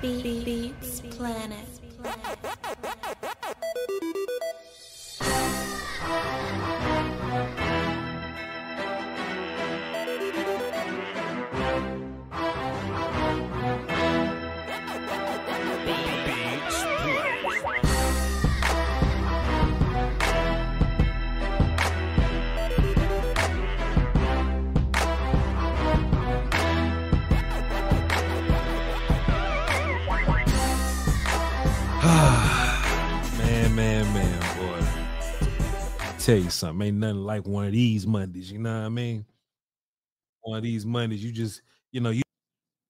Beats Planet. man, tell you something, ain't nothing like one of these Mondays. You know what I mean? One of these Mondays, you just, you know, you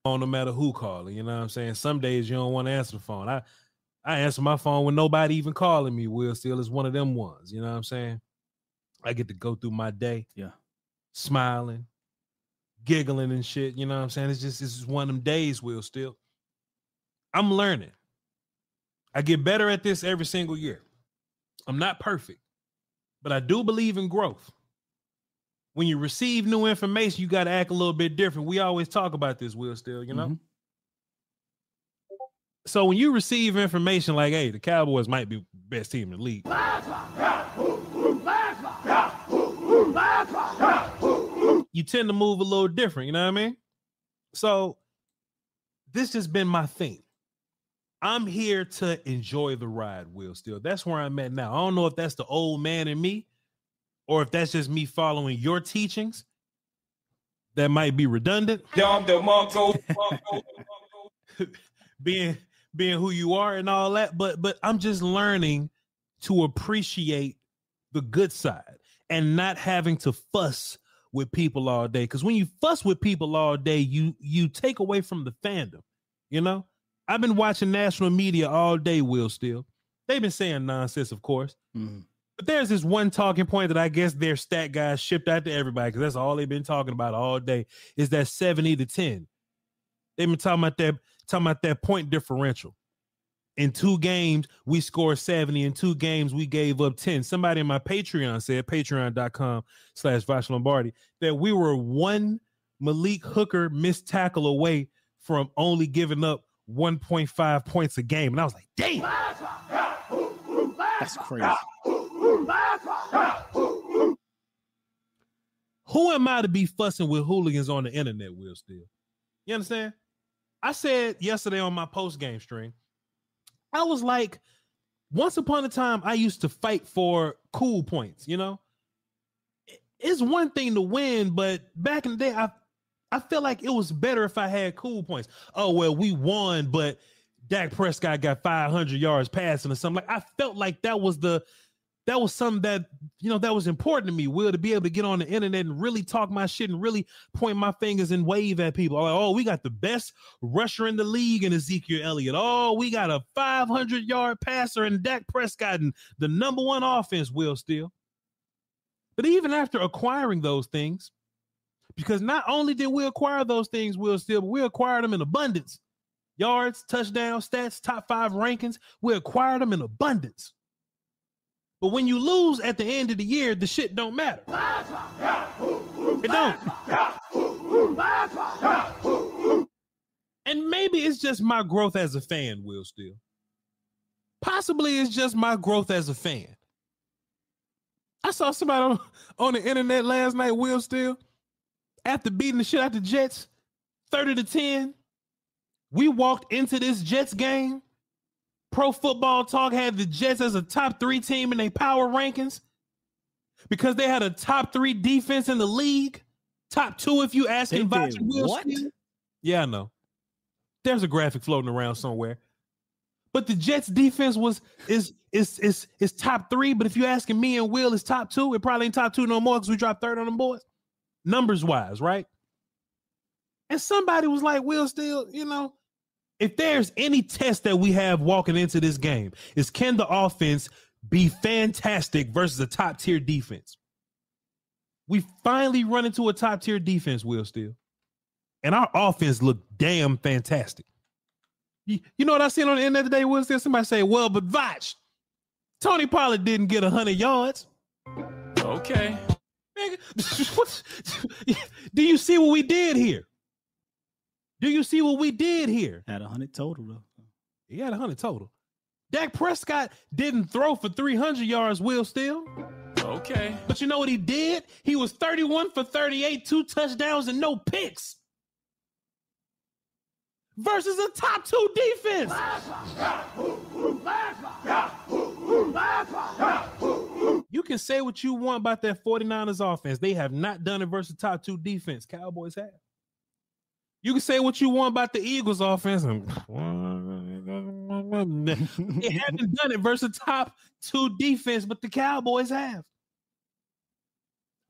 on no matter who calling. You know what I'm saying? Some days you don't want to answer the phone. I, I answer my phone when nobody even calling me. Will still is one of them ones. You know what I'm saying? I get to go through my day, Yeah. smiling, giggling and shit. You know what I'm saying? It's just it's just one of them days. Will still. I'm learning. I get better at this every single year. I'm not perfect, but I do believe in growth. When you receive new information, you got to act a little bit different. We always talk about this, Will, still, you know? Mhm. So when you receive information like, hey, the Cowboys might be best team in the league. You tend to move a little different, you know what I mean? So this has been my thing. I'm here to enjoy the ride, Will. Still, that's where I'm at now. I don't know if that's the old man in me, or if that's just me following your teachings. That might be redundant. being being who you are and all that, but but I'm just learning to appreciate the good side and not having to fuss with people all day. Because when you fuss with people all day, you you take away from the fandom. You know, I've been watching national media all day. Will still, they've been saying nonsense, of course. Mhm. But there's this one talking point that I guess their stat guys shipped out to everybody because that's all they've been talking about all day is that 70 to 10. They've been talking about that, talking about that point differential. In two games, we scored 70. In two games, we gave up 10. Somebody in my Patreon said, patreon.com slash Voch Lombardi, that we were one Malik Hooker missed tackle away from only giving up 1.5 points a game. And I was like, damn. That's crazy. Who am I to be fussing with hooligans on the internet, Will Still? You understand? I said yesterday on my post game stream, I was like, once upon a time, I used to fight for cool points, you know? It's one thing to win, but back in the day, I I feel like it was better if I had cool points. Oh well, we won, but Dak Prescott got 500 yards passing or something. Like I felt like that was the that was something that you know that was important to me will to be able to get on the internet and really talk my shit and really point my fingers and wave at people like, oh we got the best rusher in the league in ezekiel elliott oh we got a 500 yard passer in dak prescott and the number one offense will still but even after acquiring those things because not only did we acquire those things will still but we acquired them in abundance yards touchdowns stats top five rankings we acquired them in abundance but when you lose at the end of the year, the shit don't matter. It don't. And maybe it's just my growth as a fan, Will Still. Possibly it's just my growth as a fan. I saw somebody on, on the internet last night, Will Still, after beating the shit out the Jets, 30 to 10. We walked into this Jets game Pro Football Talk had the Jets as a top three team in their power rankings because they had a top three defense in the league. Top two, if you ask him. What? Yeah, I know. There's a graphic floating around somewhere. But the Jets defense was is is is is top three. But if you're asking me and Will, is top two. It probably ain't top two no more because we dropped third on them boys, numbers wise, right? And somebody was like, Will, still, you know, if there's any test that we have walking into this game, is can the offense be fantastic versus a top tier defense? We finally run into a top tier defense, Will Still. And our offense looked damn fantastic. You, you know what I seen on the end of the day, Will Still? Somebody say, well, but Voch, Tony Pollard didn't get 100 yards. Okay. Do you see what we did here? Do you see what we did here? Had a hundred total though. He had a hundred total. Dak Prescott didn't throw for 300 yards, Will Still. Okay. But you know what he did? He was 31 for 38, two touchdowns and no picks. Versus a top two defense. You can say what you want about that 49ers offense. They have not done it versus top two defense. Cowboys have. You can say what you want about the Eagles offense. they haven't done it versus top two defense, but the Cowboys have.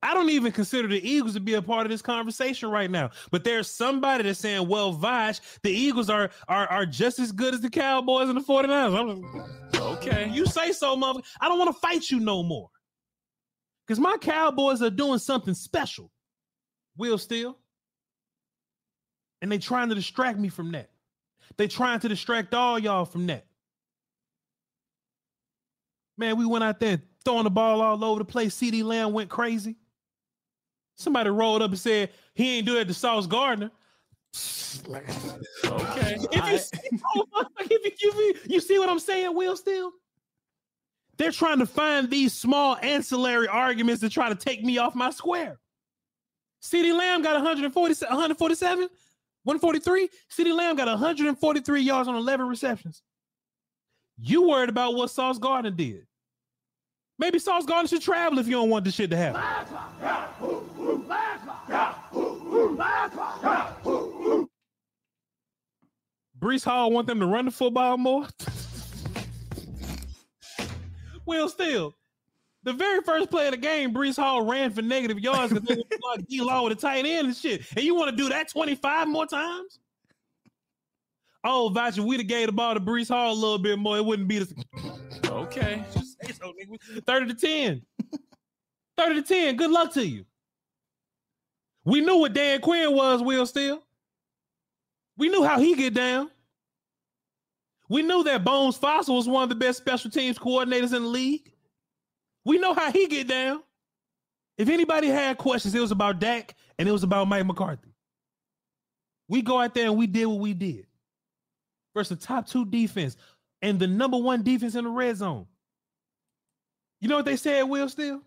I don't even consider the Eagles to be a part of this conversation right now. But there's somebody that's saying, well, Voch, the Eagles are are are just as good as the Cowboys and the 49ers. I'm, okay. You say so, mother. I don't want to fight you no more. Because my Cowboys are doing something special. Will still. And they trying to distract me from that. They trying to distract all y'all from that. Man, we went out there throwing the ball all over the place. CeeDee Lamb went crazy. Somebody rolled up and said he ain't do that to Sauce Gardner. okay. If you, see, oh, if you, you, you see what I'm saying, Will Still? They're trying to find these small ancillary arguments to try to take me off my square. CeeDee Lamb got 140, 147. 143. CeeDee Lamb got 143 yards on 11 receptions. You worried about what Sauce Gardner did. Maybe Sauce Gardner should travel if you don't want this shit to happen. Breece Hall want them to run the football more. well, still, the very first play of the game, Breece Hall ran for negative yards because they were block D Law with a tight end and shit. And you want to do that 25 more times? Oh, Vacha, we'd have gave the ball to Breece Hall a little bit more. It wouldn't be the okay. So, 30 to 10. 30 to 10. Good luck to you. We knew what Dan Quinn was, Will Still. We knew how he get down. We knew that Bones Fassel was one of the best special teams coordinators in the league. We know how he get down. If anybody had questions, it was about Dak and it was about Mike McCarthy. We go out there and we did what we did. Versus the top two defense and the number one defense in the red zone. You know what they said, Will Still?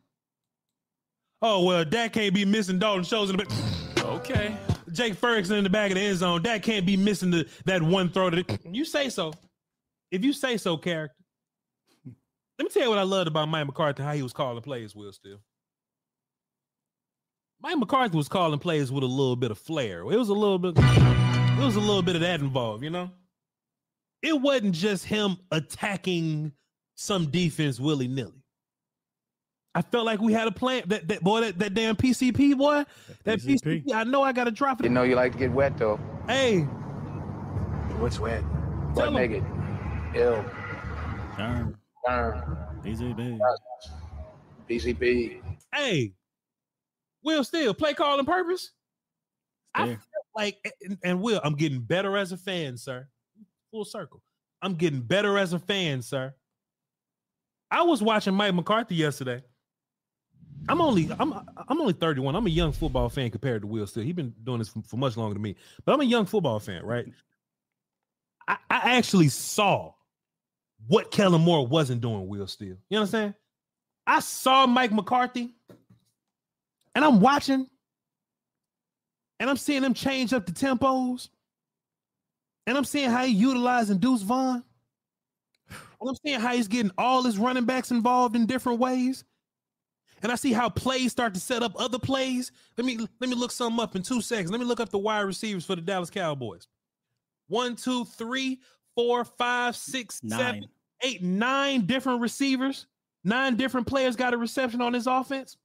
Oh, well, Dak can't be missing Dalton Schultz in the back. Okay. Jake Ferguson in the back of the end zone. Dak can't be missing the, that one throw. To you say so. If you say so, character. Let me tell you what I loved about Mike McCarthy, how he was calling plays, Will Still. Mike McCarthy was calling plays with a little bit of flair. It was a little bit, it was a little bit of that involved, you know. It wasn't just him attacking some defense willy nilly. I felt like we had a plan. That, that boy, that, that damn PCP boy, that PCP. PCP. I know I got to drop it. You know you like to get wet though. Hey, What's wet? Tell What 'em. nigga? Ill. Darn. Darn. PCP. PCP. hey, Will Still play calling purpose. I There. felt like, and, and Will, I'm getting better as a fan, sir. Full circle. I'm getting better as a fan, sir. I was watching Mike McCarthy yesterday. I'm only I'm I'm only 31. I'm a young football fan compared to Will Still. He's been doing this for, for much longer than me, but I'm a young football fan, right? I, I actually saw what Kellen Moore wasn't doing. Will Still, you understand? I saw Mike McCarthy, and I'm watching, and I'm seeing him change up the tempos, and I'm seeing how he utilizing Deuce Vaughn. And I'm seeing how he's getting all his running backs involved in different ways. And I see how plays start to set up other plays. Let me let me look some up in two seconds. Let me look up the wide receivers for the Dallas Cowboys. One, two, three, four, five, six, seven, Nine. eight, nine different receivers. Nine different players got a reception on this offense.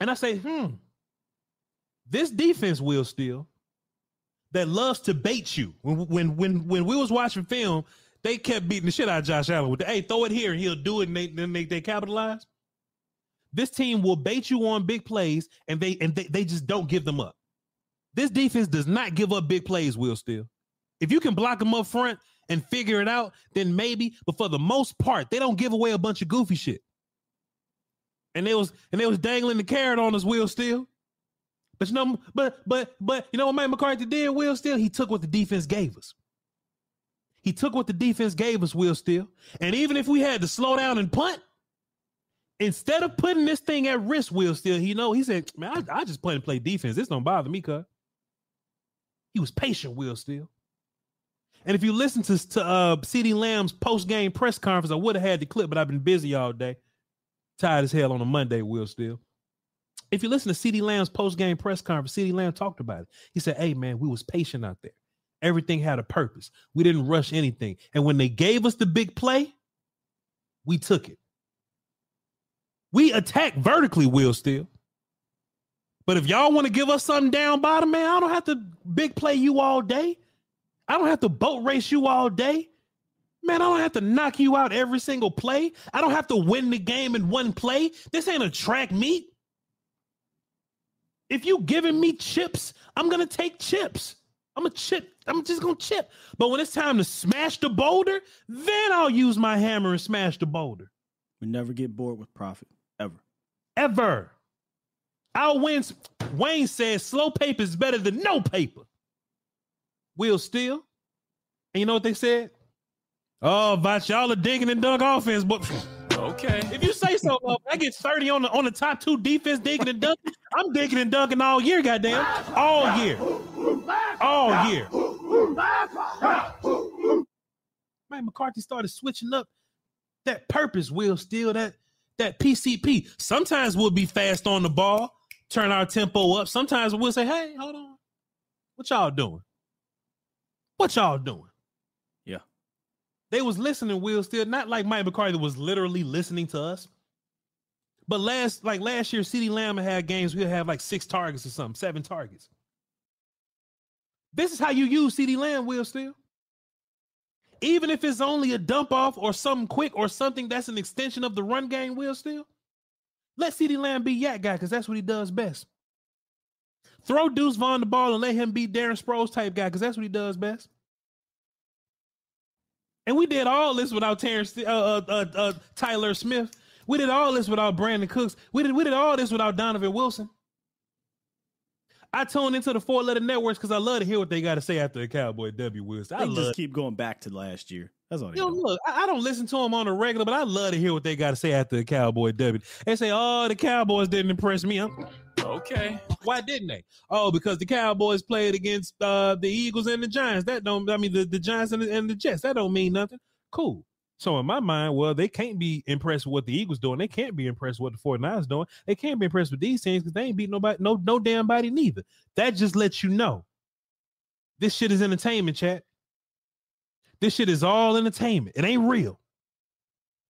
And I say, hmm, this defense will still that loves to bait you. When when when when we was watching film, they kept beating the shit out of Josh Allen with the hey, throw it here and he'll do it, and they then they, they capitalize. This team will bait you on big plays, and they and they, they just don't give them up. This defense does not give up big plays, Will still. If you can block them up front and figure it out, then maybe. But for the most part, they don't give away a bunch of goofy shit. And they was and they was dangling the carrot on us, Will still. But you know, but but but you know what Mike McCarthy did, Will still? He took what the defense gave us. He took what the defense gave us, Will still. And even if we had to slow down and punt, instead of putting this thing at risk, Will still, he know he said, Man, I, I just play and play defense. This don't bother me, cuz. He was patient, Will still. And if you listen to, to uh CeeDee Lamb's post-game press conference, I would have had the clip, but I've been busy all day. Tired as hell on a Monday, Will still. If you listen to CeeDee Lamb's post-game press conference, CeeDee Lamb talked about it. He said, Hey man, we was patient out there. Everything had a purpose. We didn't rush anything. And when they gave us the big play, we took it. We attack vertically, Will still. But if y'all want to give us something down bottom, man, I don't have to big play you all day. I don't have to boat race you all day. Man, I don't have to knock you out every single play. I don't have to win the game in one play. This ain't a track meet. If you giving me chips, I'm gonna take chips. I'm a chip. I'm just gonna chip. But when it's time to smash the boulder, then I'll use my hammer and smash the boulder. We never get bored with profit ever. Ever. I'll win. Wayne says slow paper is better than no paper. Will still. And you know what they said? Oh, Voch, y'all are digging and dunk offense, but Okay. if you say so, uh, I get 30 on the on the top two defense digging and dunking. I'm digging and dunking all year, goddamn. All year. All year. Mike McCarthy started switching up that purpose, Will still that that PCP. Sometimes we'll be fast on the ball, turn our tempo up. Sometimes we'll say, hey, hold on. What y'all doing? What y'all doing? Yeah. They was listening, Will still, not like Mike McCarthy was literally listening to us. But last, like last year, CeeDee Lamb had games, we'll have like six targets or something, seven targets. This is how you use CeeDee Lamb, Will still. Even if it's only a dump off or something quick or something that's an extension of the run game, Will still. Let CeeDee Lamb be YAC guy, because that's what he does best. Throw Deuce Vaughn the ball and let him be Darren Sproles type guy, because that's what he does best. And we did all this without Terrence, uh, uh, uh, uh, Tyler Smith. We did all this without Brandin Cooks. We did we did all this without Donovan Wilson. I tune into the four letter networks because I love to hear what they got to say after a Cowboy W. Wilson. I They just keep going back to last year. That's all they Yo, do. look, I, I don't listen to them on a regular, but I love to hear what they got to say after a Cowboy W. They say, "Oh, the Cowboys didn't impress me." I'm- Okay. Why didn't they? Oh, because the Cowboys played against uh, the Eagles and the Giants. That don't. I mean, the, the Giants and the, and the Jets. That don't mean nothing. Cool. So in my mind, well, they can't be impressed with what the Eagles doing. They can't be impressed with what the 49ers doing. They can't be impressed with these teams because they ain't beat nobody, no, no damn body neither. That just lets you know. This shit is entertainment, chat. This shit is all entertainment. It ain't real.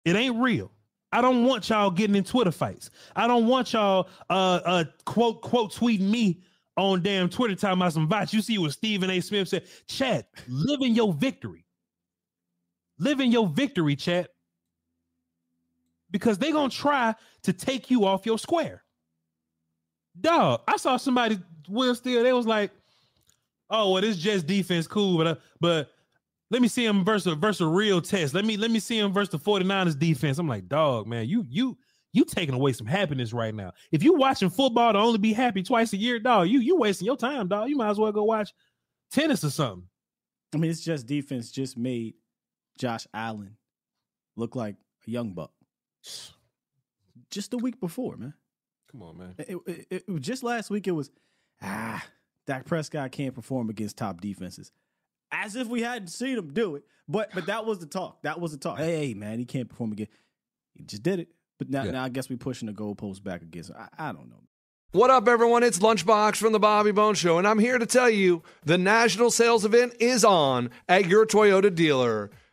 It ain't real. I don't want y'all getting in Twitter fights. I don't want y'all uh uh quote quote tweeting me on damn Twitter talking about some bots. You see what Stephen A. Smith said. Chat, live in your victory. Live in your victory, chat. Because they're gonna try to take you off your square. Dog, I saw somebody Will Still, they was like, oh, well, this just defense cool, but uh, but let me see him versus versus a real test. Let me let me see him versus the 49ers defense. I'm like, dog, man, you you you taking away some happiness right now. If you watching football to only be happy twice a year, dog, you you wasting your time, dog. You might as well go watch tennis or something. I mean, it's just defense just made Josh Allen look like a young buck. Just the week before, man. Come on, man. It, it, it, it- just last week, it was ah, Dak Prescott can't perform against top defenses, as if we hadn't seen him do it. But but that was the talk. That was the talk. Hey, man, he can't perform again. He just did it. But now, Yeah. now I guess we're pushing the goalpost back against I, I don't know. What up, everyone? It's Lunchbox from the Bobby Bone Show, and I'm here to tell you the national sales event is on at your Toyota dealer,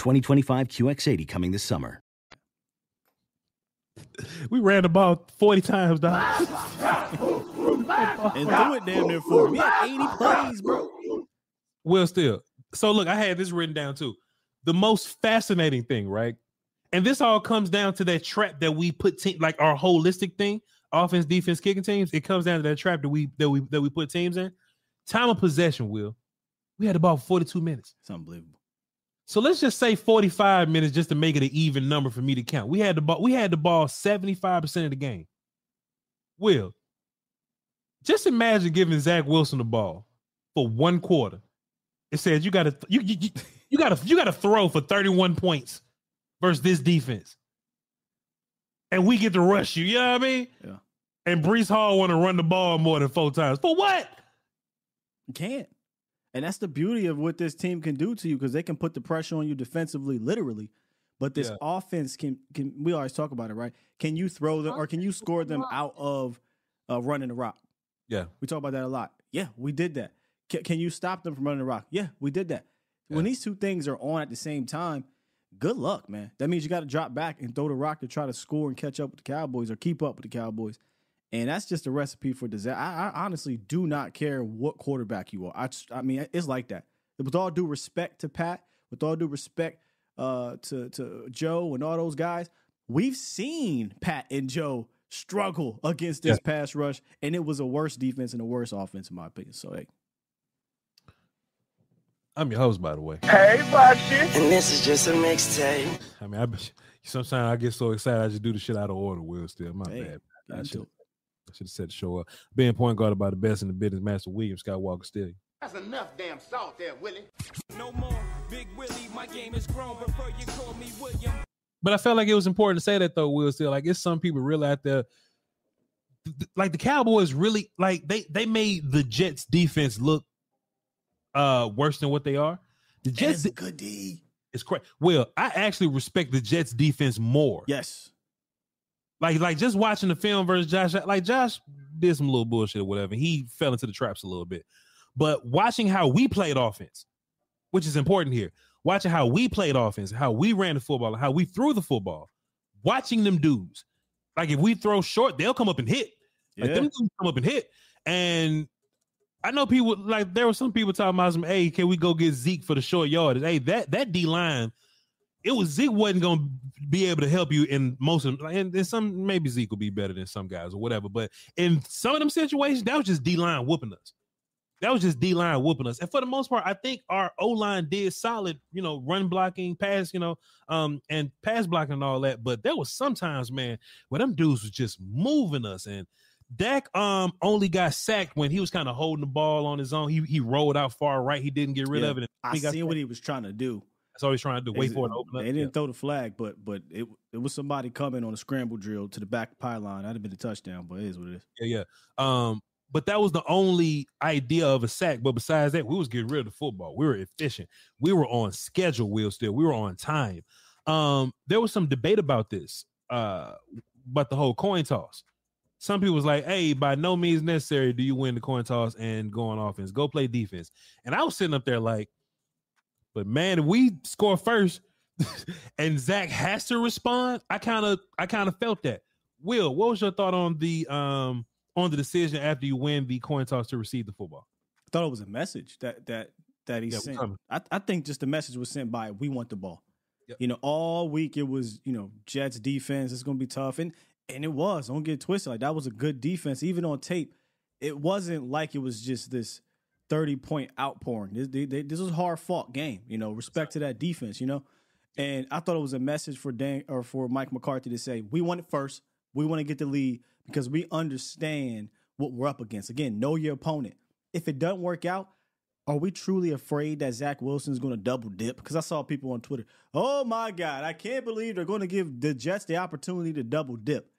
2025 QX80 coming this summer. We ran the ball 40 times, dog. And threw it damn near for him. He had 80 plays, bro. Well, still. So look, I had this written down too. The most fascinating thing, right? And this all comes down to that trap that we put te- like our holistic thing, offense, defense, kicking teams. It comes down to that trap that we that we that we put teams in. Time of possession, will. We had the ball 42 minutes. It's unbelievable. So let's just say 45 minutes just to make it an even number for me to count. We had the ball, we had the ball 75% of the game. Will, just imagine giving Zach Wilson the ball for one quarter. It says you got to you you, you- you got to you got to throw for 31 points versus this defense, and we get to rush you. You know what I mean? Yeah. And Breece Hall want to run the ball more than four times for what? You can't. And that's the beauty of what this team can do to you because they can put the pressure on you defensively, literally. But this Yeah. offense can can we always talk about it, right? Can you throw them or can you score them out of uh, running the rock? Yeah. We talk about that a lot. Yeah, we did that. Can, can you stop them from running the rock? Yeah, we did that. When these two things are on at the same time, good luck, man. That means you got to drop back and throw the rock to try to score and catch up with the Cowboys or keep up with the Cowboys. And that's just a recipe for disaster. I, I honestly do not care what quarterback you are. I, I mean, it's like that. With all due respect to Pat, with all due respect uh, to to Joe and all those guys, we've seen Pat and Joe struggle against this pass rush, and it was a worse defense and a worse offense, in my opinion. So, hey, I'm your host, by the way. Hey, Bugsy. And this is just a mixtape. I mean, I sometimes I get so excited I just do the shit out of order. Will still my Hey, bad. get I should it. I should have said the show up. Being point guard by the best in the business, Master William Scott Walker Stilly. That's enough damn salt there, Willie. No more Big Willie, my game is grown. Prefer you call me William. But I felt like it was important to say that though, Will still like it's some people really out there. th- th- Like the Cowboys really like they they made the Jets defense look uh worse than what they are. The Jets it's a good D. It's crazy. Well, I actually respect the Jets defense more. Yes. Like like just watching the film versus Josh. Like Josh did some little bullshit or whatever. He fell into the traps a little bit. But watching how we played offense, which is important here. Watching how we played offense, how we ran the football, how we threw the football. Watching them dudes. Like if we throw short, they'll come up and hit. Like Yeah. them dudes come up and hit. And I know people like there were some people talking about some, hey, can we go get Zeke for the short yardage? Hey, that that D line, it was Zeke wasn't gonna be able to help you in most of them. And, and some maybe Zeke will be better than some guys or whatever. But in some of them situations, that was just D line whooping us. That was just D line whooping us. And for the most part, I think our O line did solid, you know, run blocking, pass, you know, um, and pass blocking and all that. But there was sometimes, man, where them dudes was just moving us. And Dak um only got sacked when he was kind of holding the ball on his own. He he rolled out far right. He didn't get rid Yeah. of it. I He got seen sacked. what he was trying to do. That's all he's trying to do. Wait Is- for it to open up. They didn't throw the flag, but but it it was somebody coming on a scramble drill to the back pylon. That'd have been a touchdown, but it is what it is. Yeah, yeah. Um, but that was the only idea of a sack. But besides that, we was getting rid of the football. We were efficient. We were on schedule. Will still. We were on time. Um, there was some debate about this. Uh, about the whole coin toss. Some people was like, "Hey, by no means necessary do you win the coin toss and go on offense. Go play defense." And I was sitting up there like, "But man, if we score first, and Zach has to respond, I kind of, I kind of felt that." Will, what was your thought on the um on the decision after you win the coin toss to receive the football? I thought it was a message that that that he Yeah, sent. I, I think just the message was sent by we want the ball. You know, all week it was you know Jets defense. It's going to be tough, and and it was. Don't get twisted. Like that was a good defense, even on tape. It wasn't like it was just this thirty point outpouring. This they, this was a hard fought game. You know, respect to that defense. You know, and I thought it was a message for Dan or for Mike McCarthy to say we want it first. We want to get the lead because we understand what we're up against. Again, know your opponent. If it doesn't work out, are we truly afraid that Zach Wilson's going to double dip? Because I saw people on Twitter, oh my God, I can't believe they're going to give the Jets the opportunity to double dip.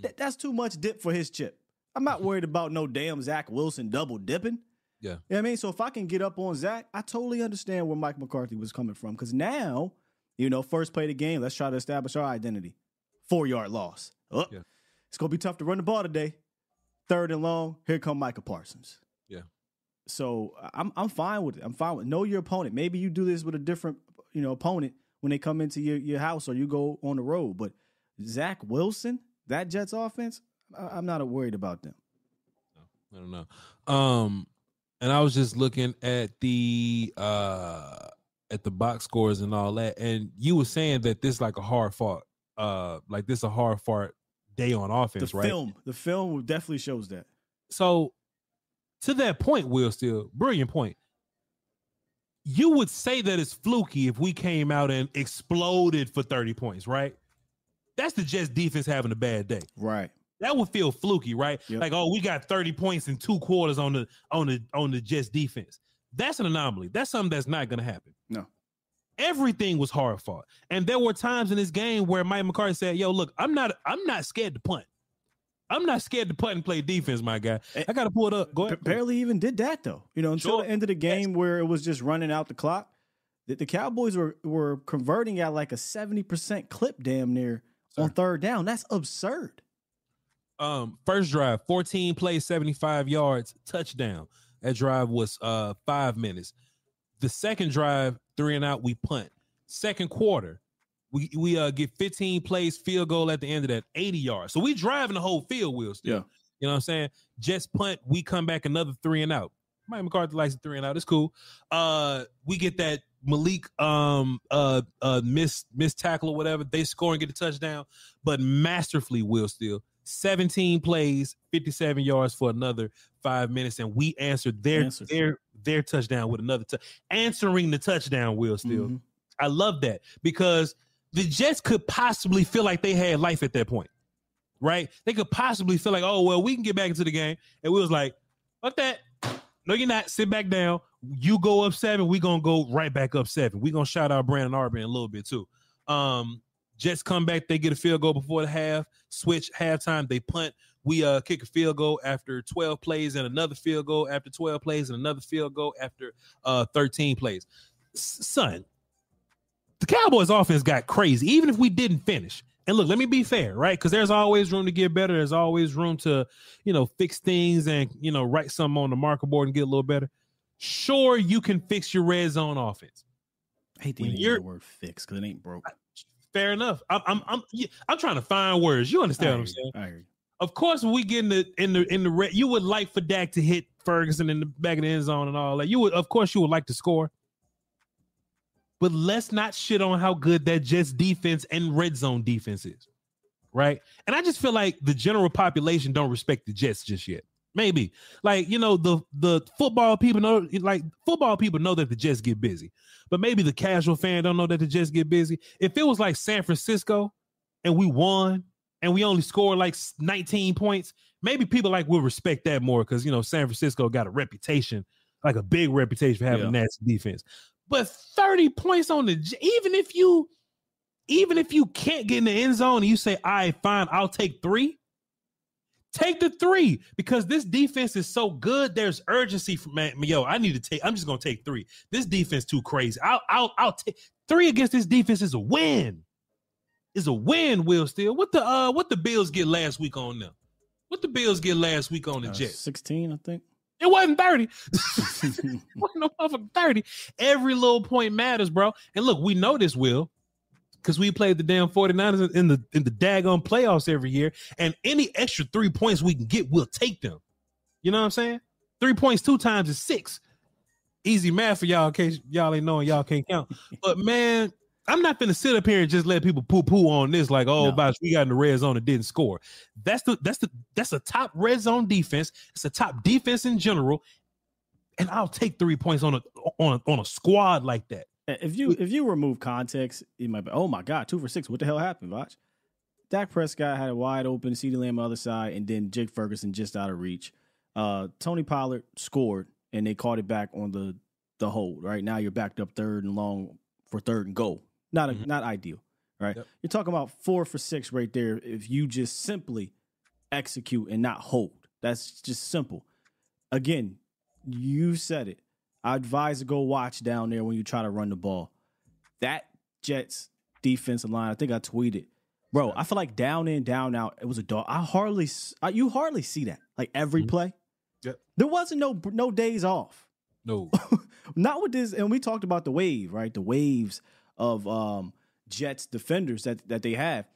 Th- that's too much dip for his chip. I'm not worried about no damn Zach Wilson double dipping. Yeah. You know what I mean? So if I can get up on Zach, I totally understand where Mike McCarthy was coming from. Because now, you know, first play the game, let's try to establish our identity. Four yard loss. Oh, yeah. It's going to be tough to run the ball today. Third and long, here come Micah Parsons. Yeah. So I'm I'm fine with it. I'm fine with it. know your opponent. Maybe you do this with a different you know opponent when they come into your, your house or you go on the road. But Zach Wilson, that Jets offense, I, I'm not worried about them. I don't know. Um, and I was just looking at the uh at the box scores and all that, and you were saying that this like a hard fought, uh, like this a hard fought day on offense, right? the right? film, the film definitely shows that. So to that point, Will still brilliant point. You would say that it's fluky if we came out and exploded for 30 points, right? That's the Jets defense having a bad day. Right. That would feel fluky, right? Like, oh, we got 30 points in two quarters on the on the on the Jets defense. That's an anomaly. That's something that's not gonna happen. No. Everything was hard fought. And there were times in this game where Mike McCarthy said, Yo, look, I'm not I'm not scared to punt. I'm not scared to punt and play defense, my guy. I gotta pull it up. Go ahead. barely even did that though. You know, until Sure. the end of the game where it was just running out the clock. The, the Cowboys were were converting at like a seventy percent clip, damn near on third down. That's absurd. Um first drive 14 plays 75 yards touchdown. That drive was uh five minutes. The second drive three and out we punt. Second quarter we we uh get 15 plays field goal at the end of that 80 yards. So we driving the whole field wheel still. Yeah. you know what i'm saying? Just punt we come back another three and out. Mike mccarthy likes the three and out it's cool. Uh we get that malik um uh uh miss miss tackle or whatever they score and get a touchdown but masterfully will still 17 plays 57 yards for another five minutes and we answered their their their touchdown with another touch answering the touchdown will still. Mhm. i love that because the jets could possibly feel like they had life at that point right? They could possibly feel like oh well we can get back into the game. And we was like fuck that. No you're not. Sit back down. You go up seven we gonna go right back up seven. We gonna shout out brandon aubrey in a little bit too. Um Jets come back, they get a field goal before the half, switch halftime, they punt. We uh kick a field goal after 12 plays and another field goal after 12 plays and another field goal after uh 13 plays. S- son, the Cowboys offense got crazy, even if we didn't finish. And look, let me be fair, right? Because there's always room to get better. There's always room to, you know, fix things and you know, write something on the marker board and get a little better. Sure, you can fix your red zone offense. I hate to use the word fix because it ain't broke. Fair enough. I'm I'm I'm, yeah, I'm trying to find words. You understand what I'm saying? I you. Of course, when we get in the in the in the red, you would like for Dak to hit Ferguson in the back of the end zone and all that. You would, of course, you would like to score. But let's not shit on how good that Jets defense and red zone defense is, right? And I just feel like the general population don't respect the Jets just yet. Maybe like you know the the football people know like football people know that the Jets get busy, but maybe the casual fan don't know that the Jets get busy. If it was like San Francisco and we won and we only scored like 19 points, maybe people like will respect that more because you know San Francisco got a reputation, like a big reputation for having Yeah. a nasty defense. But 30 points on the even if you even if you can't get in the end zone and you say, all right, fine, I'll take three. Take the three because this defense is so good. There's urgency from man. Yo, I need to take. I'm just gonna take three. This defense too crazy. I'll I'll I'll take three against this defense is a win. Is a win. Will still what the uh what the Bills get last week on them? What the Bills get last week on the Uh, Jets? 16, I think. It wasn't 30. it wasn't no motherfucking 30. Every little point matters, bro. And look, we know this, Will, because we played the damn 49ers in the in the daggone playoffs every year. And any extra three points we can get, we'll take them. You know what I'm saying? Three points two times is six. Easy math for y'all in case y'all ain't knowing y'all can't count. But man, I'm not gonna sit up here and just let people poo-poo on this, like, oh, No. Bosh, we got in the red zone and didn't score. That's the that's the that's a top red zone defense. It's a top defense in general. And I'll take three points on a on a, on a squad like that. If you if you remove context, you might be, oh my God, two for six. What the hell happened, Watch? Dak Prescott had a wide open CeeDee Lamb on the other side, and then Jake Ferguson just out of reach. Uh, Tony Pollard scored, and they caught it back on the the hold. Right now, you're backed up third and long for third and goal. Not a, not ideal, right? Yep. You're talking about four for six right there. If you just simply execute and not hold, that's just simple. Again, you said it. I advise to go watch down there when you try to run the ball. That Jets defensive line, I think I tweeted, bro. I feel like down in, down out. It was a dog. I hardly, I- you hardly see that like every play. Yep. There wasn't no no days off. No. Not with this, and we talked about the wave, right? The waves of um Jets defenders that that they have.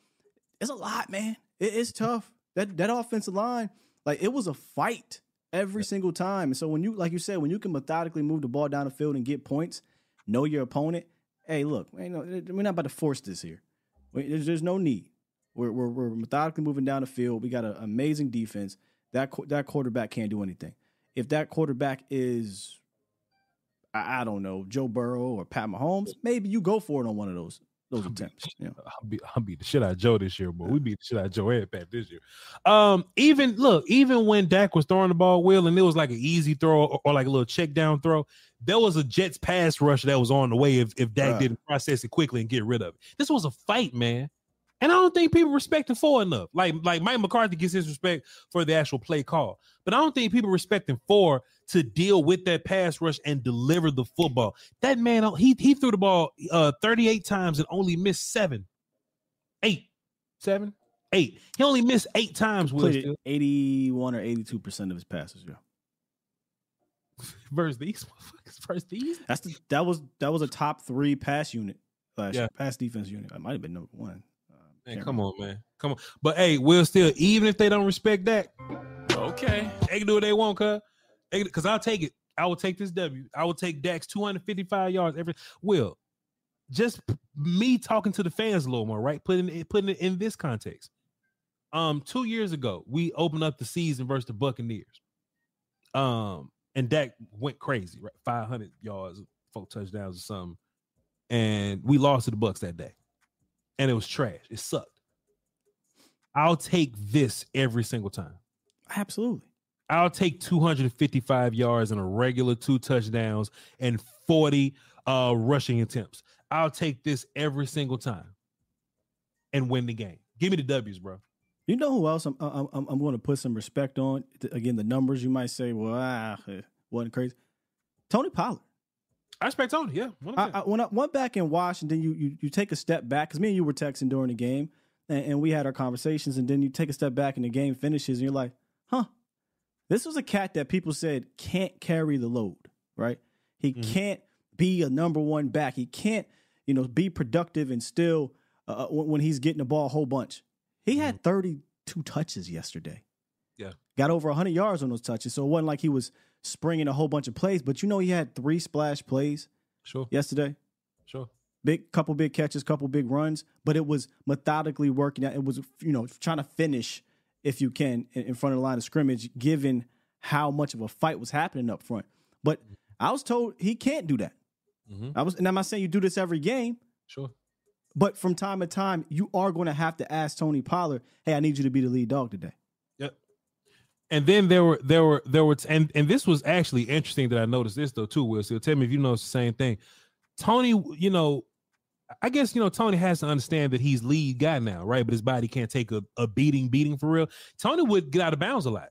It's a lot, man. It- it's tough. That that offensive line, like it was a fight every single time. And so when you, like you said, when you can methodically move the ball down the field and get points, know your opponent. Hey, look, we're not about to force this here. There's, there's no need. We're, we're, we're methodically moving down the field. We got an amazing defense. That that quarterback can't do anything. If that quarterback is I, I don't know, Joe Burrow or Pat Mahomes, maybe you go for it on one of those those attempts. Yeah. I'll beat, I'll beat the shit out of Joe this year, but we beat the shit out of Joe and Pat this year. Um, even look, even when Dak was throwing the ball, Will, and it was like an easy throw or, or like a little check down throw, there was a Jets pass rush that was on the way if, if Dak Right. didn't process it quickly and get rid of it. This was a fight, man. And I don't think people respect him for enough. Like, like Mike McCarthy gets his respect for the actual play call, but I don't think people respect him for to deal with that pass rush and deliver the football. That man, he he threw the ball uh 38 times and only missed seven, eight, seven, eight. He only missed eight times. Will Completed still. 81 or 82 percent of his passes. Yeah. versus these motherfuckers versus these. That's the, that was that was a top three pass unit last Yeah. Pass defense unit. I might have been number one. Man, come on, man, come on. But hey, Will still, even if they don't respect that, Okay. they can do what they want, cuz. Because I'll take it. I will take this W. I will take Dak's 255 yards every. Will, just me talking to the fans a little more, right? Putting it putting it in this context. Um, two years ago, we opened up the season versus the Buccaneers. Um, and Dak went crazy, right? 500 yards, four touchdowns or something. And we lost to the Bucks that day. And it was trash. It sucked. I'll take this every single time. Absolutely. I'll take 255 yards and a regular two touchdowns and 40 uh rushing attempts. I'll take this every single time and win the game. Give me the W's, bro. You know who else I'm I'm, I'm, going to put some respect on? Again, the numbers you might say, well, ah, eh, wasn't crazy. Tony Pollard. I respect Tony. Yeah, I, I, when I went back and watched, and then you you, you take a step back because me and you were texting during the game, and, and we had our conversations, and then you take a step back and the game finishes, and you're like, huh, this was a cat that people said can't carry the load, right? He mm-hmm. can't be a number one back. He can't, you know, be productive and still uh, uh when, when he's getting the ball a whole bunch. He had mm-hmm. 32 touches yesterday. Yeah. Got over 100 yards on those touches. So it wasn't like he was springing a whole bunch of plays, but you know, he had three splash plays Sure. yesterday. Sure. Big couple big catches, couple big runs, but it was methodically working out. It was, you know, trying to finish if you can in, front of the line of scrimmage, given how much of a fight was happening up front. But I was told he can't do that. Mm-hmm. I was, and I'm not saying you do this every game, Sure. but from time to time, you are going to have to ask Tony Pollard, "Hey, I need you to be the lead dog today." Yep. And then there were there were there were and and this was actually interesting that I noticed this though too. Will so tell me if you notice the same thing. Tony, you know, I guess you know Tony has to understand that he's lead guy now, right? But his body can't take a, a beating, beating for real. Tony would get out of bounds a lot.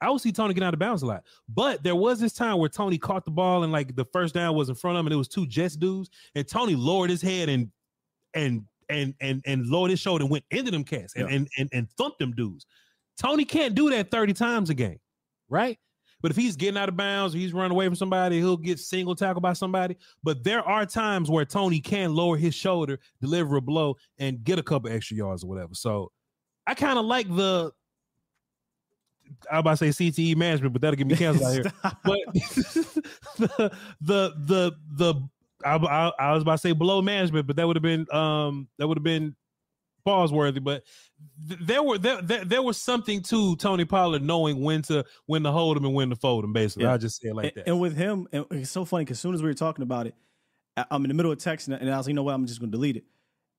I would see Tony get out of bounds a lot. But there was this time where Tony caught the ball and like the first down was in front of him, and it was two Jets dudes, and Tony lowered his head and and and and and lowered his shoulder and went into them cats and, Yeah. and and and thumped them dudes. Tony can't do that 30 times a game, right? But if he's getting out of bounds or he's running away from somebody, he'll get single tackled by somebody. But there are times where Tony can lower his shoulder, deliver a blow, and get a couple extra yards or whatever. So I kind of like the I was about to say CTE management, but that'll get me canceled out here. But the the the the I, I, I was about to say below management, but that would have been um that would have been pause worthy. But there were there, there there was something to Tony Pollard knowing when to when to hold him and when to fold him. Basically, Yeah. I just say it like and, that. and with him, and it's so funny because as soon as we were talking about it, I- I'm in the middle of texting, and I was like, you know what, I'm just going to delete it.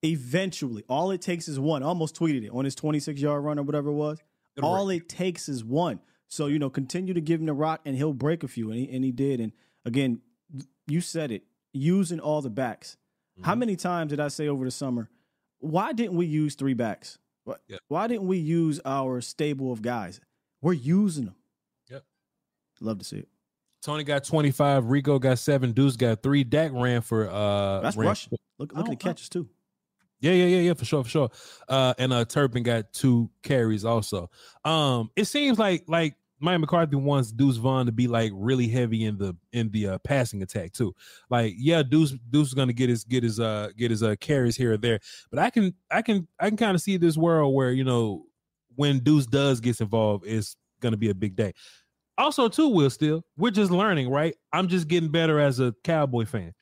Eventually, all it takes is one. I almost tweeted it on his 26 yard run or whatever it was. It'll all it takes is one. So you know, continue to give him the rock, and he'll break a few, and he, and he did. And again, you said it, using all the backs. How Mm-hmm. many times did I say over the summer? Why didn't we use three backs? Why, didn't we use our stable of guys? We're using them. Yep. Love to see it. Tony got 25, Rico got seven, Deuce got three, Dak ran for uh That's ran- rushing. Look, look at the catches too. Yeah, yeah, yeah, yeah, for sure, for sure. Uh, and uh, Turpin got two carries also. Um, it seems like like Mike McCarthy wants Deuce Vaughn to be like really heavy in the in the uh, passing attack too. Like, yeah, Deuce Deuce is gonna get his get his uh get his uh carries here or there, but I can I can I can kind of see this world where you know when Deuce does gets involved, it's gonna be a big day. Also, too, Will still we're just learning, right? I'm just getting better as a Cowboy fan.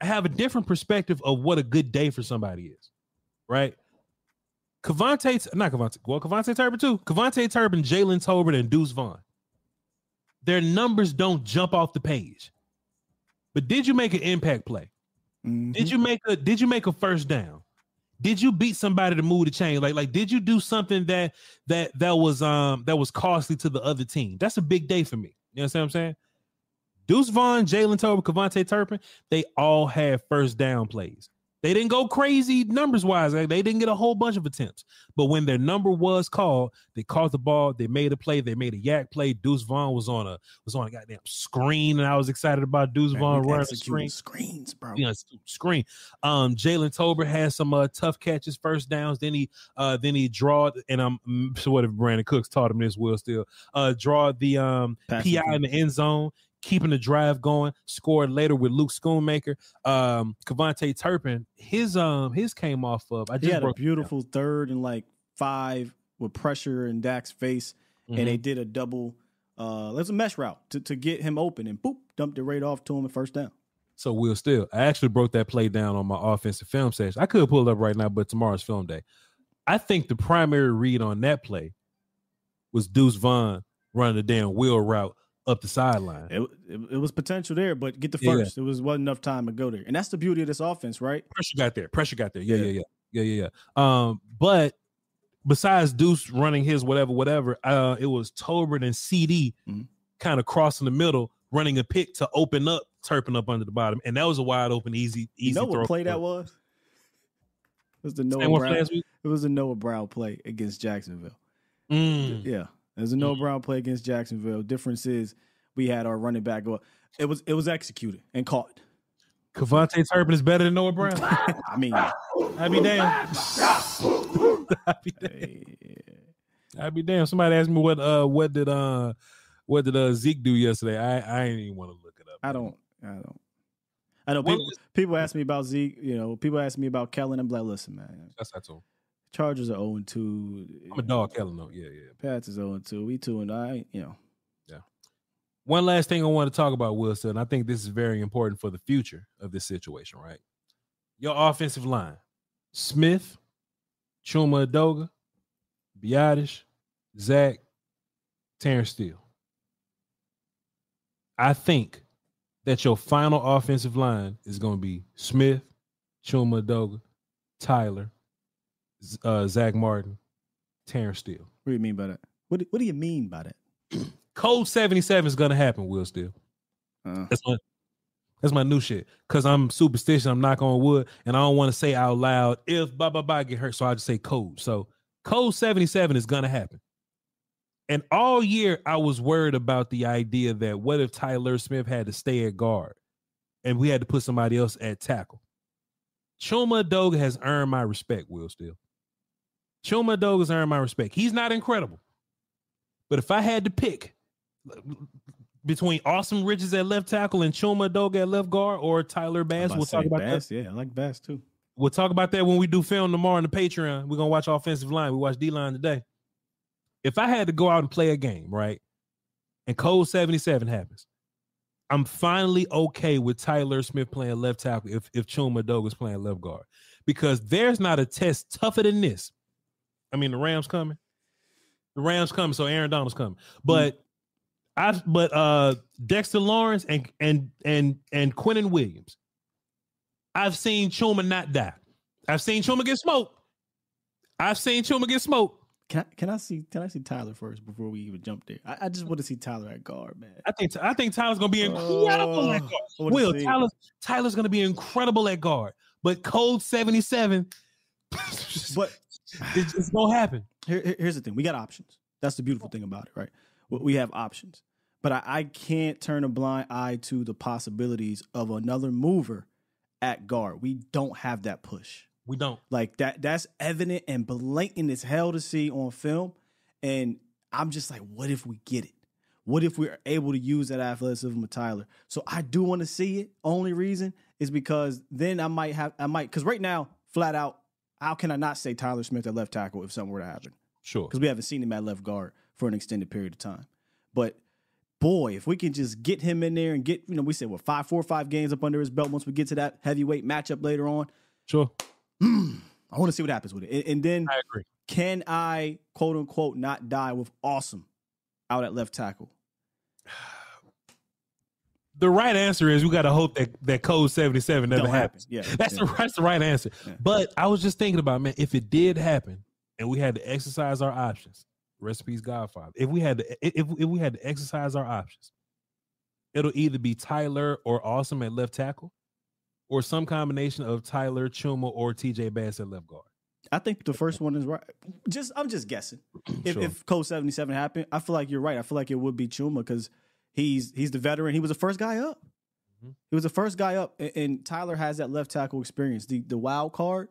I have a different perspective of what a good day for somebody is, right? KaVontae, not KaVontae, well, KaVontae Turpin too. KaVontae Turpin, Jalen Tolbert, and Deuce Vaughn. Their numbers don't jump off the page. But did you make an impact play? Mm-hmm. Did you make a did you make a first down? Did you beat somebody to move the chain? Like, like, did you do something that that that was um that was costly to the other team? That's a big day for me. You know what I'm saying? Deuce Vaughn, Jalen Tolbert, KaVontae Turpin, they all had first down plays. They didn't go crazy numbers wise. They didn't get a whole bunch of attempts. But when their number was called, they caught the ball. They made a play. They made a YAC play. Deuce Vaughn was on a was on a goddamn screen, and I was excited about Deuce Man, Vaughn running the screen. screens, bro. Yeah, screen. Um, Jalen Tolbert had some uh, tough catches, first downs. Then he uh then he drawed, and I'm mm, so what if Brandin Cooks taught him this? Will still uh draw the um PI in the end zone, keeping the drive going. Scored later with Luke Schoonmaker. Um, KaVontae Turpin, his um his came off of. I He just had a beautiful third and like five with pressure in Dak's face, and they Mhm. did a double. Uh, there's a mesh route to, to get him open, and boop, dumped it right off to him at first down. So Will still, I actually broke that play down on my offensive film session. I could pull it up right now, but tomorrow's film day. I think the primary read on that play was Deuce Vaughn running the damn wheel route up the sideline. It, it, it was potential there, but get the Yeah. first. It was wasn't enough time to go there, and that's the beauty of this offense, right? Pressure got there. Pressure got there. Yeah, yeah, yeah, yeah, yeah, yeah. Um, but besides Deuce running his whatever, whatever, uh, it was Tolbert and CeeDee kind of crossing the middle, running a pick to open up Turpin up under the bottom, and that was a wide open, easy, easy You know throw. what play that was? It was the Noah Brown. It was a Noah Brown play against Jacksonville. Mm. Yeah, it was a Noah Brown play against Jacksonville. Difference is we had our running back go. It was it was executed and caught. KaVontae Turpin is better than Noah Brown. I mean, I'd be damned. I'd be. I'd be damned. Somebody asked me what uh what did uh what did uh Zeke do yesterday? I I ain't even want to look it up. I don't. I don't. I know people, people ask me about Zeke. You know, people ask me about Kellen. and am like, listen, man. That's that's so. Chargers are 0 2. I'm a dog, Kellen. though. Yeah, yeah. Pats is 0 2. We 2 and I, you know. Yeah. One last thing I want to talk about, Wilson. and I think this is very important for the future of this situation, right? Your offensive line: Smith, Chuma Edoga, Biotish, Zach, Terrence Steele. I think that your final offensive line is going to be Smith, Chuma Edoga, Tyler, uh, Zach Martin, Terrence Steele. What do you mean by that? What do, what do you mean by that? Code 77 is gonna happen, Will Still. Uh, That's my that's my new shit. Cause I'm superstitious, I'm knock on wood, and I don't want to say out loud if blah blah blah get hurt. So I just say code. So code 77 is gonna happen. And all year I was worried about the idea that what if Tyler Smith had to stay at guard and we had to put somebody else at tackle. Chuma Doga has earned my respect, Will Still. Chuma Doga has earned my respect. He's not incredible. But if I had to pick between Asim Richards at left tackle and Chuma Doga at left guard or Tyler Bass, we'll talk about Bass. that. Yeah, I like Bass too. We'll talk about that when we do film tomorrow on the Patreon. We're gonna watch offensive line. We watch D line today. If I had to go out and play a game, right, and code 77 happens, I'm finally okay with Tyler Smith playing left tackle if if Chuma Doga's playing left guard. Because there's not a test tougher than this. I mean, the Rams coming. The Rams coming, so Aaron Donald's coming. But I but uh Dexter Lawrence and and and and Quinnen Williams. I've seen Chuma not die. I've seen Chuma get smoked. I've seen Chuma get smoked. Can I, can I see can I see Tyler first before we even jump there? I, I just want to see Tyler at guard, man. I think I think Tyler's gonna be incredible at Oh, guard. Will see it. Tyler Tyler's gonna be incredible at guard. But code 77, but it's, it's gonna happen. Here, here- here's the thing: we got options. That's the beautiful thing about it, right? We- We have options, but I, I can't turn a blind eye to the possibilities of another mover at guard. We don't have that push. We don't. Like that. That's evident and blatant as hell to see on film. And I'm just like, what if we get it? What if we're able to use that athleticism of Tyler? So I do want to see it. Only reason is because then I might have, I might, because right now, flat out, how can I not say Tyler Smith at left tackle if something were to happen? Sure. Because we haven't seen him at left guard for an extended period of time. But boy, if we can just get him in there and get, you know, we said what five, four or five games up under his belt once we get to that heavyweight matchup later on. Sure. Hmm. I want to see what happens with it. And, and then I agree. Can I quote unquote not die with Asim out at left tackle? The right answer is we got to hope that that code 77 never Don't happen. happens. Yeah, That's yeah. the that's the right answer. Yeah. But I was just thinking about man, if it did happen and we had to exercise our options, recipes Godfather. If we had to if if we had to exercise our options, it'll either be Tyler or Asim at left tackle, or some combination of Tyler Chuma or TJ Bass at left guard. I think the first one is right. Just I'm just guessing. If, Sure. if Code 77 happened, I feel like you're right. I feel like it would be Chuma because he's he's the veteran. He was the first guy up. Mm-hmm. He was the first guy up, and, and Tyler has that left tackle experience. The the wild card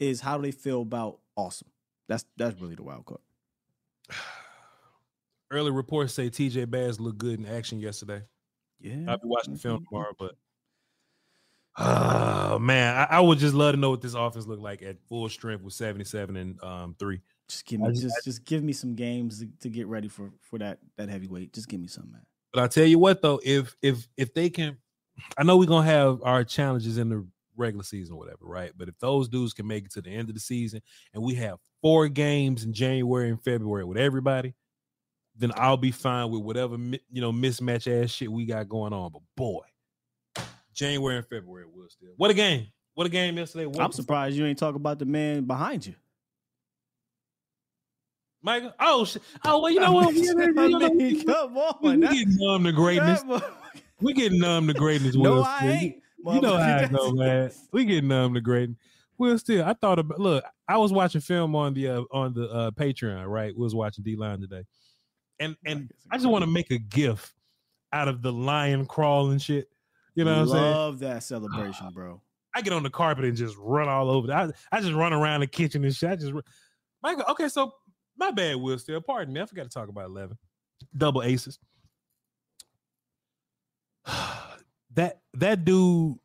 is how do they feel about Asim. That's that's really the wild card. Early reports say TJ Bass looked good in action yesterday. Yeah, I'll be watching the film tomorrow, but oh man, I, I would just love to know what this offense looked like at full strength with 77 and um three. Just give me just just give me some games to, to get ready for for that that heavyweight. Just give me some, man. But I tell you what though, if if if they can, I know we're gonna have our challenges in the regular season or whatever, right? But if those dudes can make it to the end of the season and we have four games in January and February with everybody, then I'll be fine with whatever you know mismatch ass shit we got going on. But boy, January and February will still. What a game! What a game yesterday! What I'm surprised you ain't talk about the man behind you. Michael. Oh shit! Oh well, you know what? We, I mean, come on, we, getting numb to greatness. We getting numb to greatness. No, Will I Smith. ain't, You know how I go, man. We getting numb to greatness. Well, still, I thought about. Look, I was watching film on the uh, on the uh, Patreon. Right, we was watching D Line today, and and I just want to make a gif out of the lion crawling shit. You know what I'm saying? Love that celebration, bro. I get on the carpet and just run all over. I, I just run around the kitchen and shit. I just, Michael. Okay, so my bad, Will. Still, pardon me. I forgot to talk about eleven double aces. that that dude,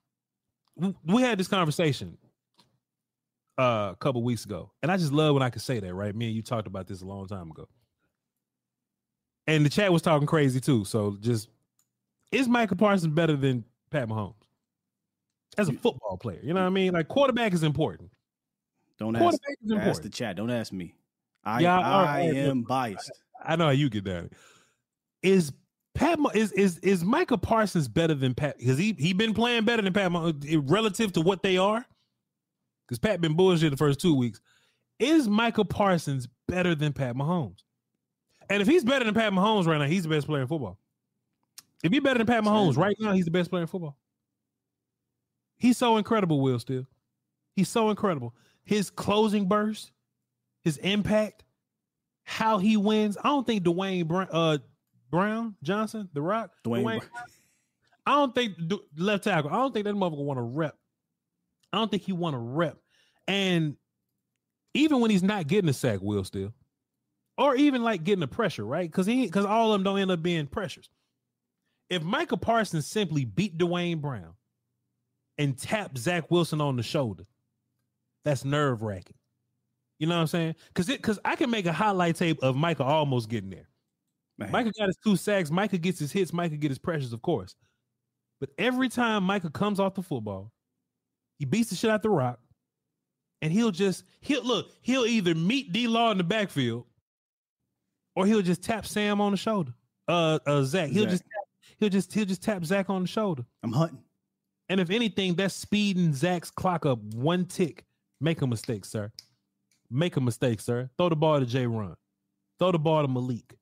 we, had this conversation uh, a couple weeks ago, and I just love when I could say that. Right, me and you talked about this a long time ago, and the chat was talking crazy too. So just is Micah Parsons better than Pat Mahomes? as a football player. You know what I mean? Like quarterback is important. Don't ask, ask important. the chat. Don't ask me. I Yeah, I right, am biased. I know how you get down. Is Pat is is is Micah Parsons better than Pat? Because he he been playing better than Pat eh, relative to what they are. Because Pat been bullshit the first two weeks. Is Micah Parsons better than Pat Mahomes? And if he's better than Pat Mahomes right now, he's the best player in football. If he's better than Pat Mahomes right now, he's the best player in football. He's so incredible, Will. Still, he's so incredible. His closing burst, his impact, how he wins. I don't think Dwayne Brown, uh, Brown Johnson, The Rock, Dwayne Dwayne. Brown. I don't think left tackle. I don't think that motherfucker want to rep. I don't think he want to rep. And even when he's not getting a sack, Will still, or even like getting the pressure, right? Because he because all of them don't end up being pressures. If Micah Parsons simply beat Duane Brown and tap Zach Wilson on the shoulder, that's nerve wracking. You know what I'm saying? Because it because I can make a highlight tape of Michael almost getting there. Man. Michael got his two sacks. Michael gets his hits. Michael get his pressures, of course. But every time Michael comes off the football, he beats the shit out the rock, and he'll just he'll look. He'll either meet D Law in the backfield, or he'll just tap Sam on the shoulder. Uh, uh Zach. He'll Zach. just tap, he'll just he'll just tap Zach on the shoulder. I'm hunting. And if anything, that's speeding Zach's clock up one tick. Make a mistake, sir. Make a mistake, sir. Throw the ball to Jay Run. Throw the ball to Malik.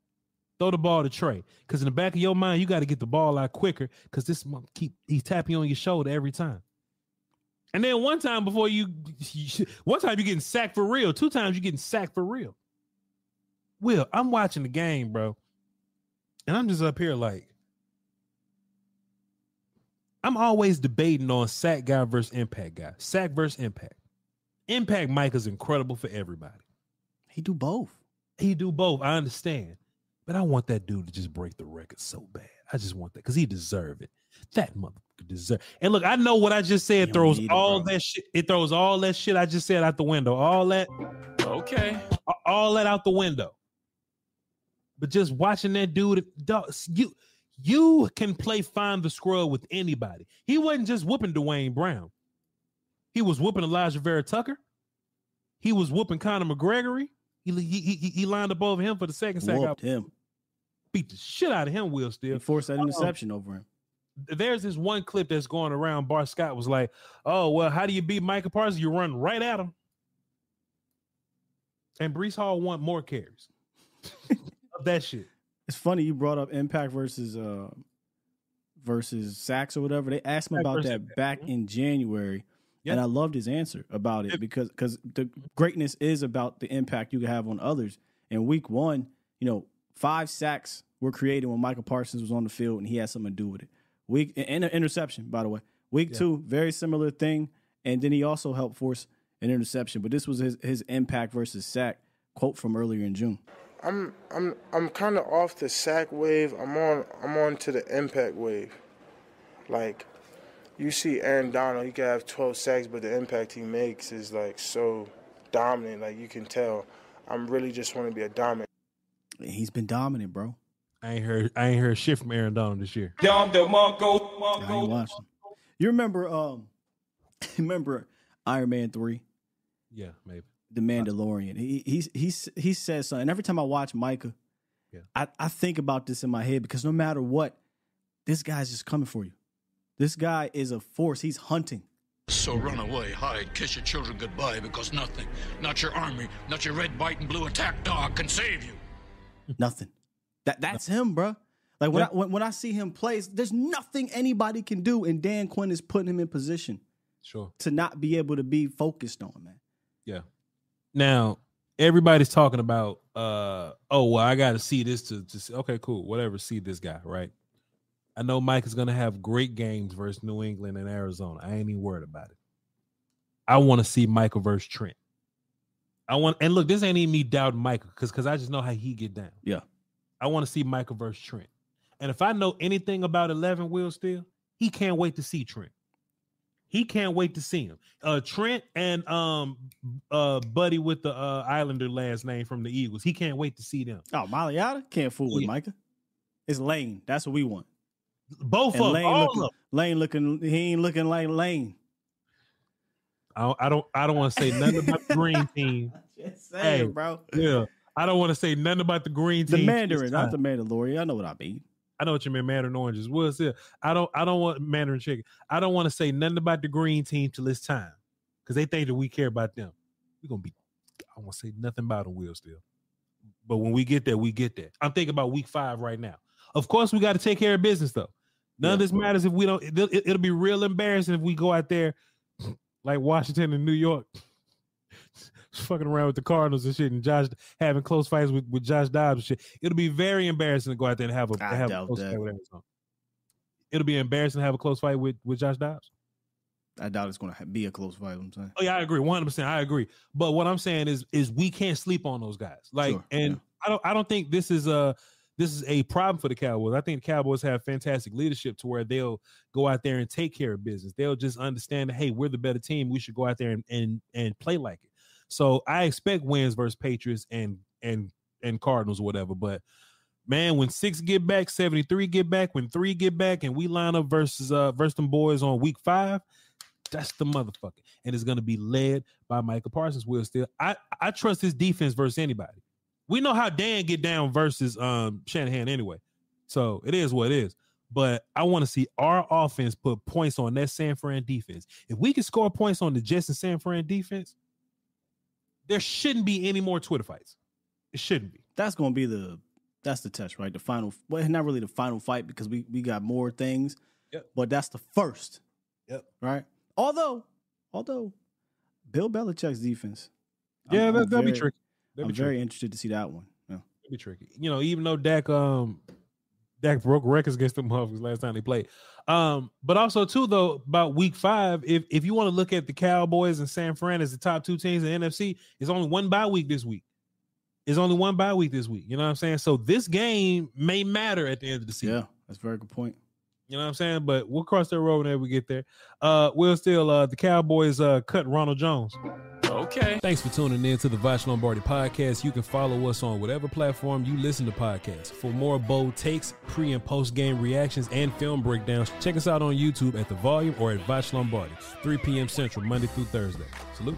Throw the ball to Trey. Because in the back of your mind, you got to get the ball out quicker. Because this month keep he's tapping on your shoulder every time. And then one time before you, one time you're getting sacked for real. Two times you're getting sacked for real. Will, I'm watching the game, bro. And I'm just up here like, I'm always debating on sack guy versus impact guy. Sack versus impact. Impact Mike is incredible for everybody. He do both. He do both. I understand. But I want that dude to just break the record so bad. I just want that because he deserve it. That motherfucker deserve. And look, I know what I just said You throws need it, all that shit. It throws all that shit I just said out the window. All that, Okay. all that out the window. But just watching that dude, dog, you you can play find the scrub with anybody. He wasn't just whooping Duane Brown. He was whooping Alijah Vera-Tucker. He was whooping Conor McGregory. He, he, he, he lined up over him for the second sack. Whooped him. beat the shit out of him, Will still. forced that interception over him. there's this one clip that's going around. Bart Scott was like, "Oh well, how do you beat Micah Parsons? You run right at him." And Breece Hall want more carries. of that shit. It's funny you brought up impact versus uh versus sacks or whatever. They asked him about that back in January. And I loved his answer about it because because the greatness is about the impact you can have on others. In week one, you know, five sacks were created when Micah Parsons was on the field and he had something to do with it. Week and an interception, by the way. Week Yeah. two, very similar thing. And then he also helped force an interception. But this was his, his impact versus sack quote from earlier in June. I'm I'm I'm kind of off the sack wave. I'm on I'm on to the impact wave. Like you see Aaron Donald, he can have 12 sacks, but the impact he makes is like so dominant. Like you can tell. I'm really just want to be a dominant. He's been dominant, bro. I ain't heard I ain't heard shit from Aaron Donald this year. Dom the Mongo, I ain't watching. You remember um remember Iron Man 3? Yeah, maybe. The Mandalorian. He he's he's he says something. And every time I watch Micah, Yeah. I, I think about this in my head because no matter what, this guy's just coming for you. This guy is a force. He's hunting. So run away, hide, kiss your children goodbye because nothing, not your army, not your red, white, and blue attack dog can save you. Nothing. That that's him, bro. Like when Yeah. I when, when I see him play, there's nothing anybody can do, and Dan Quinn is putting him in position Sure. to not be able to be focused on, man. Yeah. Now everybody's talking about uh oh well I gotta see this to, to see okay, cool, whatever, see this guy, right? I know Mike is gonna have great games versus New England and Arizona. I ain't even worried about it. I want to see Michael versus Trent. I want and look, this ain't even me doubting Michael because because I just know how he get down. Yeah. I want to see Michael versus Trent. And if I know anything about 11 Will still, he can't wait to see Trent. He can't wait to see him. Uh Trent and um uh Buddy with the uh Islander last name from the Eagles. He can't wait to see them. Oh, Mariota can't fool with Yeah. Micah. It's Lane. That's what we want. Both And of. Lane all looking, of them. Lane looking. He ain't looking like Lane. I don't I don't, I don't want to say nothing about the green team. Just Hey, bro. Yeah. I don't want to say nothing about the green team. The team. Mandarin, not the. Mandalorian. I know what I mean. I know what you mean, Mandarin oranges. What's it? I don't I don't want Mandarin chicken. I don't want to say nothing about the green team till it's time. Because they think that we care about them. We're gonna be I don't want to say nothing about them, Will still. But when we get there, we get there. I'm thinking about week five right now. Of course, we got to take care of business though. None of this matters if we don't. It'll, it'll be real embarrassing if we go out there like Washington and New York, fucking around with the Cardinals and shit, and Josh having close fights with, with Josh Dobbs and shit. It'll be very embarrassing to go out there and have a, have a close that. fight with Arizona. It'll be embarrassing to have a close fight with, with Josh Dobbs. I doubt it's going to be a close fight. I'm saying. Oh yeah, I agree, one hundred percent. I agree. But what I'm saying is, is we can't sleep on those guys. Like, Sure, and I don't, I don't think this is a, this is a problem for the Cowboys. I think the Cowboys have fantastic leadership to where they'll go out there and take care of business. They'll just understand hey, we're the better team. We should go out there and and and play like it. So I expect wins versus Patriots and and and Cardinals, or whatever. But man, when six get back, seventy three get back, when three get back, and we line up versus uh versus them boys on week five, that's the motherfucker. And it's gonna be led by Micah Parsons. Will still I I trust his defense versus anybody. We know how Dan get down versus um Shanahan anyway. So it is what it is. But I want to see our offense put points on that San Fran defense. If we can score points on the Jets and San Fran defense, there shouldn't be any more Twitter fights. It shouldn't be. That's going to be the that's the test, right? The final. Well, not really the final fight because we we got more things. Yep. But that's the first. Yep. Right. Although, although, Bill Belichick's defense. Yeah, I'm- that, I'm that'd be very- tricky. That'd I'm very tricky. interested to see that one. Yeah. It'd be tricky. You know, even though Dak um Dak broke records against them motherfuckers last time they played. Um, but also too though about week five, if if you want to look at the Cowboys and San Fran as the top two teams in the NFC, it's only one bye week this week. It's only one bye week this week. You know what I'm saying? So this game may matter at the end of the season. Yeah, that's a very good point. You know what I'm saying? But we'll cross that road whenever we get there. Uh, we'll still uh the Cowboys uh cut Ronald Jones. Okay. Thanks for tuning in to the Voch Lombardi podcast. You can follow us on whatever platform you listen to podcasts. For more bold takes, pre and post game reactions, and film breakdowns, check us out on YouTube at The Volume or at Voch Lombardi, 3 p.m. Central, Monday through Thursday. Salute.